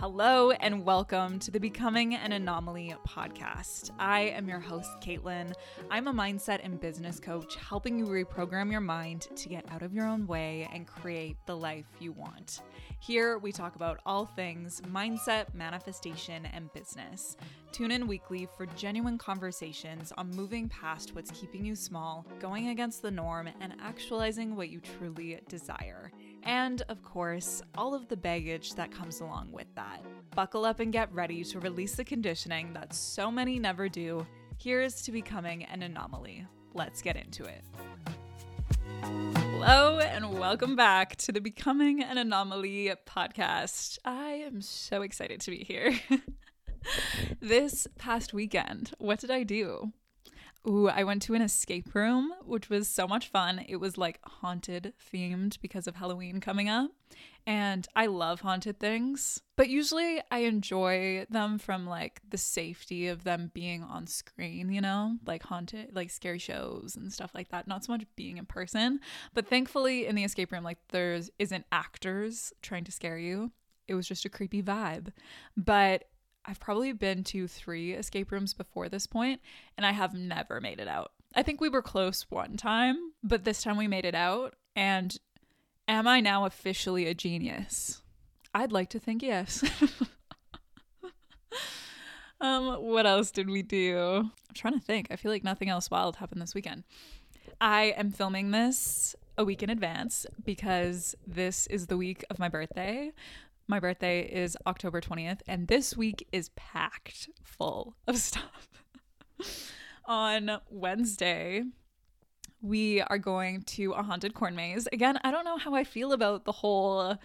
Hello, and welcome to the Becoming an Anomaly podcast. I am your host, Caitlin. I'm a mindset and business coach, helping you reprogram your mind to get out of your own way and create the life you want. Here, we talk about all things mindset, manifestation, and business. Tune in weekly for genuine conversations on moving past what's keeping you small, going against the norm, and actualizing what you truly desire. And of course, all of the baggage that comes along with that. Buckle up and get ready to release the conditioning that so many never do. Here's to becoming an anomaly. Let's get into it. Hello, and welcome back to the Becoming an Anomaly podcast. I am so excited to be here. this past weekend, what did I do? Ooh, I went to an escape room, which was so much fun. It was like haunted themed because of Halloween coming up. And I love haunted things, but usually I enjoy them from like the safety of them being on screen, you know, like haunted, like scary shows and stuff like that. Not so much being in person, but thankfully in the escape room, like there's isn't actors trying to scare you. It was just a creepy vibe. But I've probably been to three escape rooms before this point, and I have never made it out. I think we were close one time, but this time we made it out. And am I now officially a genius? I'd like to think yes. um, what else did we do? I'm trying to think. I feel like nothing else wild happened this weekend. I am filming this a week in advance because this is the week of my birthday. My birthday is October 20th, and this week is packed full of stuff. On Wednesday, we are going to a haunted corn maze. Again, I don't know how I feel about the whole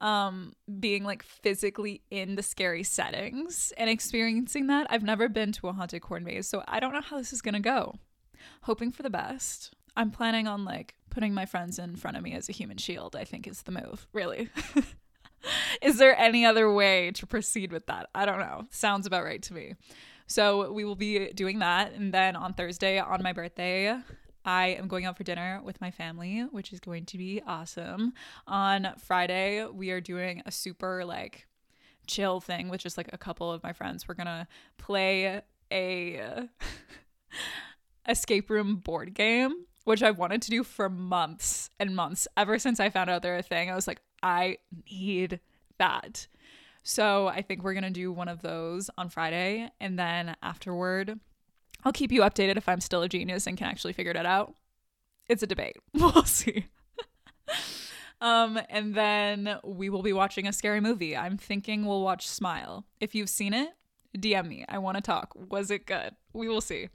um being like physically in the scary settings and experiencing that. I've never been to a haunted corn maze, so I don't know how this is going to go. Hoping for the best. I'm planning on like putting my friends in front of me as a human shield, I think is the move, really. Is there any other way to proceed with that? I don't know. Sounds about right to me. So we will be doing that. And then on Thursday, on my birthday, I am going out for dinner with my family, which is going to be awesome. On Friday, we are doing a super like chill thing with just like a couple of my friends. We're going to play a escape room board game which I've wanted to do for months and months. Ever since I found out they're a thing, I was like, I need that. So I think we're gonna do one of those on Friday, and then afterward, I'll keep you updated if I'm still a genius and can actually figure it out. It's a debate. We'll see. um, and then we will be watching a scary movie. I'm thinking we'll watch Smile. If you've seen it, DM me. I want to talk. Was it good? We will see.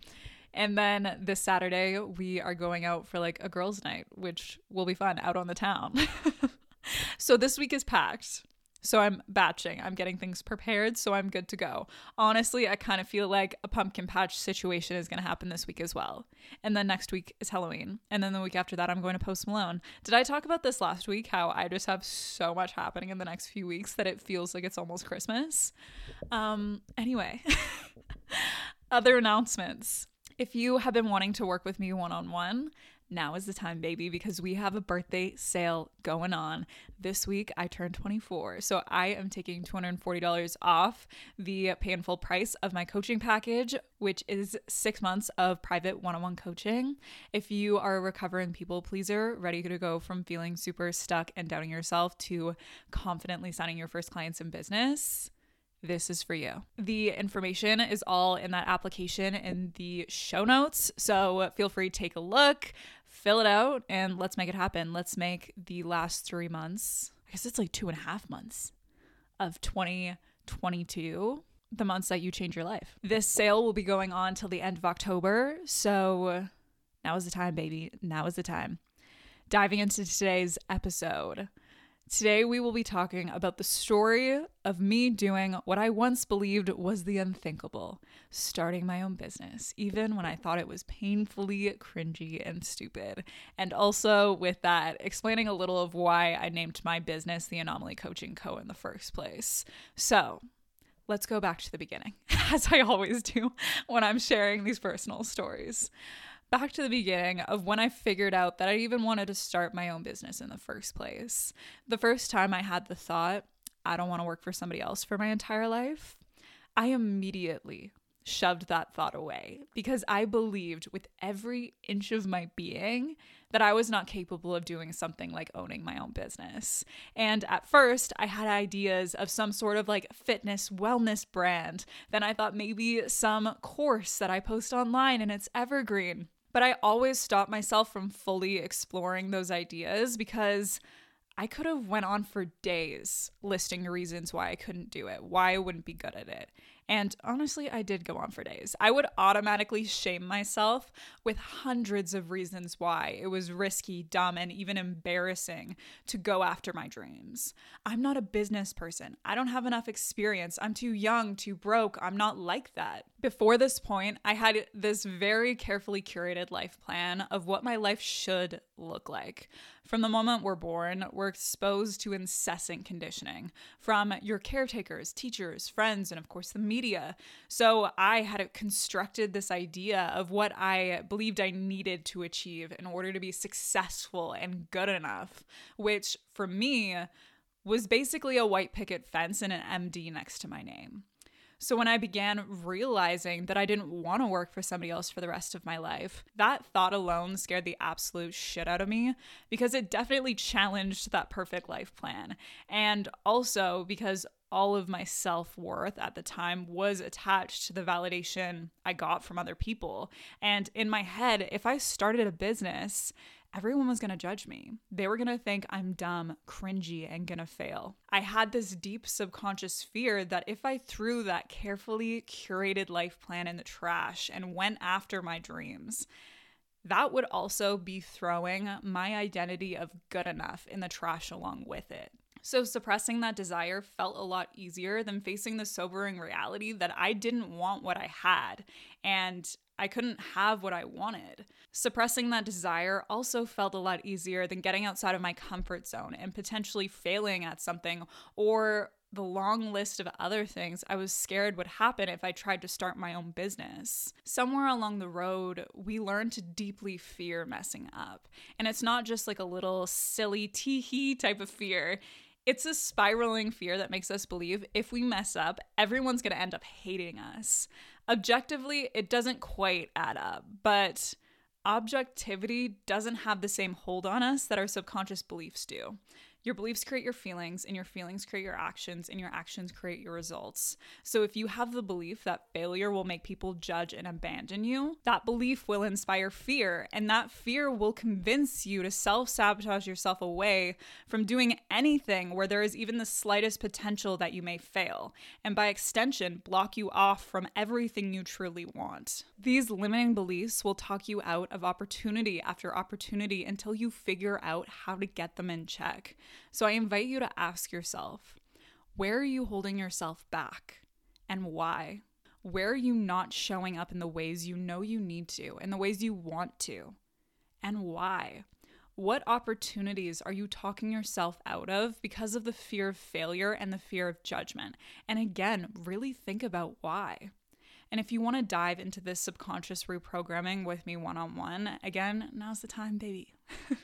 And then this Saturday, we are going out for like a girls' night, which will be fun out on the town. so this week is packed. So I'm batching. I'm getting things prepared so I'm good to go. Honestly, I kind of feel like a pumpkin patch situation is going to happen this week as well. And then next week is Halloween. And then the week after that, I'm going to Post Malone. Did I talk about this last week? How I just have so much happening in the next few weeks that it feels like it's almost Christmas. Um, anyway, other announcements. If you have been wanting to work with me one on one, now is the time, baby, because we have a birthday sale going on. This week I turned 24, so I am taking $240 off the painful price of my coaching package, which is six months of private one on one coaching. If you are a recovering people pleaser, ready to go from feeling super stuck and doubting yourself to confidently signing your first clients in business, this is for you. The information is all in that application in the show notes. So feel free to take a look, fill it out, and let's make it happen. Let's make the last three months, I guess it's like two and a half months of 2022 the months that you change your life. This sale will be going on till the end of October. So now is the time, baby. Now is the time. Diving into today's episode. Today, we will be talking about the story of me doing what I once believed was the unthinkable starting my own business, even when I thought it was painfully cringy and stupid. And also, with that, explaining a little of why I named my business the Anomaly Coaching Co. in the first place. So, let's go back to the beginning, as I always do when I'm sharing these personal stories back to the beginning of when I figured out that I even wanted to start my own business in the first place. The first time I had the thought, I don't want to work for somebody else for my entire life, I immediately shoved that thought away because I believed with every inch of my being that I was not capable of doing something like owning my own business. And at first, I had ideas of some sort of like fitness wellness brand. Then I thought maybe some course that I post online and it's evergreen. But I always stopped myself from fully exploring those ideas because I could have went on for days listing reasons why I couldn't do it, why I wouldn't be good at it. And honestly, I did go on for days. I would automatically shame myself with hundreds of reasons why it was risky, dumb, and even embarrassing to go after my dreams. I'm not a business person. I don't have enough experience. I'm too young, too broke. I'm not like that. Before this point, I had this very carefully curated life plan of what my life should look like. From the moment we're born, we're exposed to incessant conditioning from your caretakers, teachers, friends, and of course the media. So I had constructed this idea of what I believed I needed to achieve in order to be successful and good enough, which for me was basically a white picket fence and an MD next to my name. So when I began realizing that I didn't want to work for somebody else for the rest of my life, that thought alone scared the absolute shit out of me because it definitely challenged that perfect life plan. And also because all of my self worth at the time was attached to the validation I got from other people. And in my head, if I started a business everyone was going to judge me. They were going to think I'm dumb, cringy, and going to fail. I had this deep subconscious fear that if I threw that carefully curated life plan in the trash and went after my dreams, that would also be throwing my identity of good enough in the trash along with it. So, suppressing that desire felt a lot easier than facing the sobering reality that I didn't want what I had and I couldn't have what I wanted. Suppressing that desire also felt a lot easier than getting outside of my comfort zone and potentially failing at something or the long list of other things I was scared would happen if I tried to start my own business. Somewhere along the road, we learn to deeply fear messing up. And it's not just like a little silly tee hee type of fear. It's a spiraling fear that makes us believe if we mess up, everyone's to end up hating us. Objectively, it doesn't quite add up, but objectivity doesn't have the same hold on us that our subconscious beliefs do. Your beliefs create your feelings, and your feelings create your actions, and your actions create your results. So, if you have the belief that failure will make people judge and abandon you, that belief will inspire fear, and that fear will convince you to self sabotage yourself away from doing anything where there is even the slightest potential that you may fail, and by extension, block you off from everything you truly want. These limiting beliefs will talk you out of opportunity after opportunity until you figure out how to get them in check. So I invite you to ask yourself where are you holding yourself back and why? Where are you not showing up in the ways you know you need to, in the ways you want to, and why? What opportunities are you talking yourself out of because of the fear of failure and the fear of judgment? And again, really think about why. And if you want to dive into this subconscious reprogramming with me one on one, again, now's the time, baby.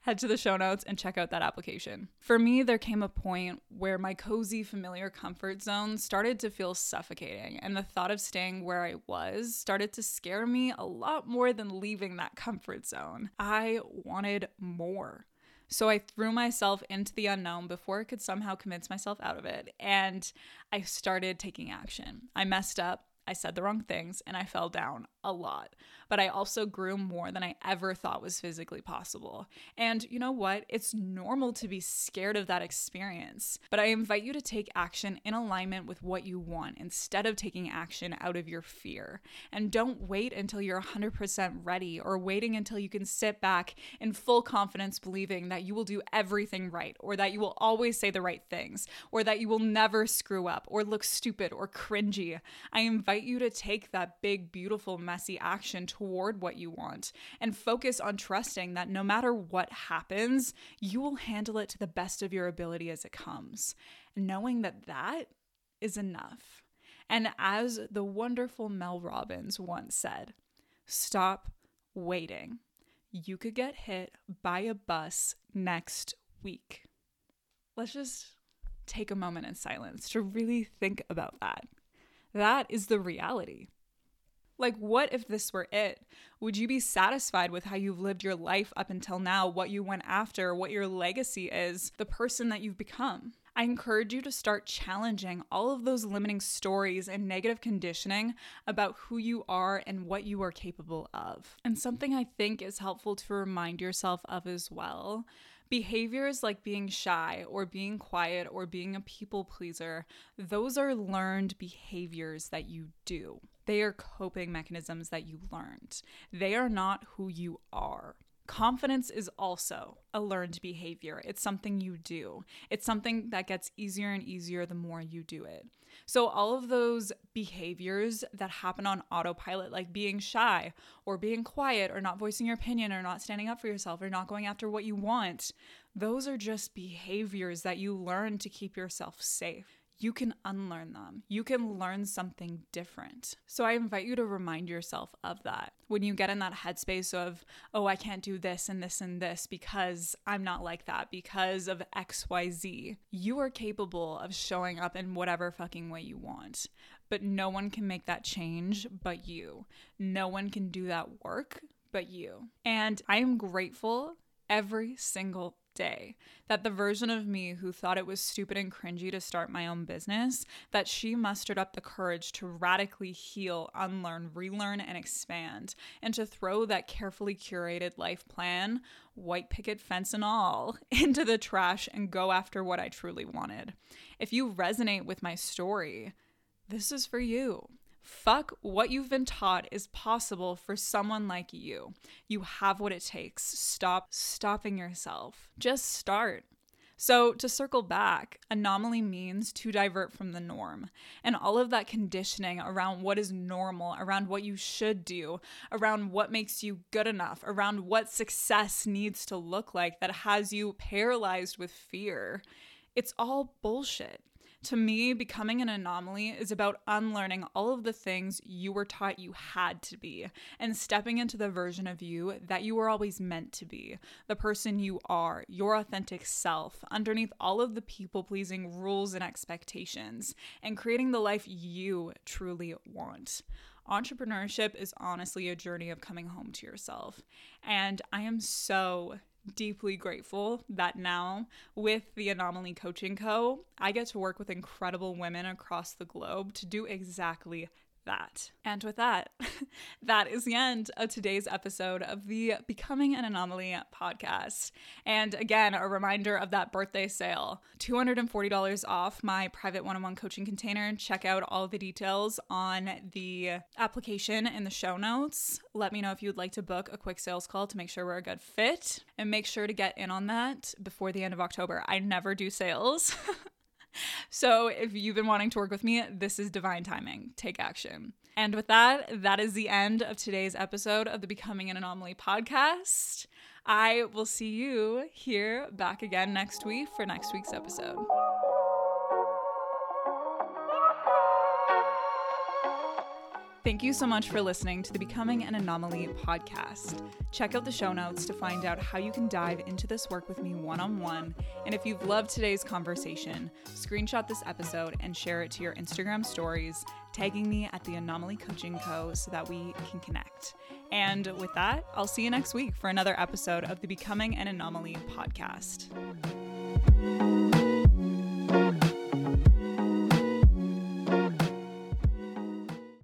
head to the show notes and check out that application. For me, there came a point where my cozy, familiar comfort zone started to feel suffocating, and the thought of staying where I was started to scare me a lot more than leaving that comfort zone. I wanted more. So I threw myself into the unknown before I could somehow convince myself out of it. And I started taking action. I messed up. I said the wrong things and I fell down a lot but I also grew more than I ever thought was physically possible. And you know what? It's normal to be scared of that experience, but I invite you to take action in alignment with what you want instead of taking action out of your fear. And don't wait until you're 100% ready or waiting until you can sit back in full confidence believing that you will do everything right or that you will always say the right things or that you will never screw up or look stupid or cringy. I invite you to take that big, beautiful, messy action toward what you want and focus on trusting that no matter what happens, you will handle it to the best of your ability as it comes. Knowing that that is enough. And as the wonderful Mel Robbins once said, stop waiting. You could get hit by a bus next week. Let's just take a moment in silence to really think about that. That is the reality. Like, what if this were it? Would you be satisfied with how you've lived your life up until now, what you went after, what your legacy is, the person that you've become? I encourage you to start challenging all of those limiting stories and negative conditioning about who you are and what you are capable of. And something I think is helpful to remind yourself of as well Behaviors like being shy or being quiet or being a people pleaser, those are learned behaviors that you do. They are coping mechanisms that you learned. They are not who you are. Confidence is also a learned behavior. It's something you do. It's something that gets easier and easier the more you do it. So, all of those behaviors that happen on autopilot, like being shy or being quiet or not voicing your opinion or not standing up for yourself or not going after what you want, those are just behaviors that you learn to keep yourself safe you can unlearn them. You can learn something different. So I invite you to remind yourself of that. When you get in that headspace of, oh, I can't do this and this and this because I'm not like that, because of XYZ, you are capable of showing up in whatever fucking way you want. But no one can make that change but you. No one can do that work but you. And I am grateful every single day that the version of me who thought it was stupid and cringy to start my own business that she mustered up the courage to radically heal unlearn relearn and expand and to throw that carefully curated life plan white picket fence and all into the trash and go after what i truly wanted. If you resonate with my story this is for you Fuck what you've been taught is possible for someone like you. You have what it takes. Stop stopping yourself. Just start. So, to circle back, anomaly means to divert from the norm. And all of that conditioning around what is normal, around what you should do, around what makes you good enough, around what success needs to look like that has you paralyzed with fear, it's all bullshit. To me, becoming an anomaly is about unlearning all of the things you were taught you had to be and stepping into the version of you that you were always meant to be, the person you are, your authentic self, underneath all of the people pleasing rules and expectations, and creating the life you truly want entrepreneurship is honestly a journey of coming home to yourself. And I am so deeply grateful that now with the Anomaly Coaching Co., I get to work with incredible women across the globe to do exactly that. And with that, that is the end of today's episode of the Becoming an Anomaly podcast. And again, a reminder of that birthday sale $240 off my private one on one coaching container. Check out all the details on the application in the show notes. Let me know if you'd like to book a quick sales call to make sure we're a good fit and make sure to get in on that before the end of October. I never do sales. so if you've been wanting to work with me, this is divine timing. Take action. And with that, that is the end of today's episode of the Becoming an Anomaly podcast. I will see you here back again next week for next week's episode. Thank you so much for listening to the Becoming an Anomaly podcast. Check out the show notes to find out how you can dive into this work with me one on one. And if you've loved today's conversation, screenshot this episode and share it to your Instagram stories, tagging me at the Anomaly Coaching Co. so that we can connect. And with that, I'll see you next week for another episode of the Becoming an Anomaly podcast.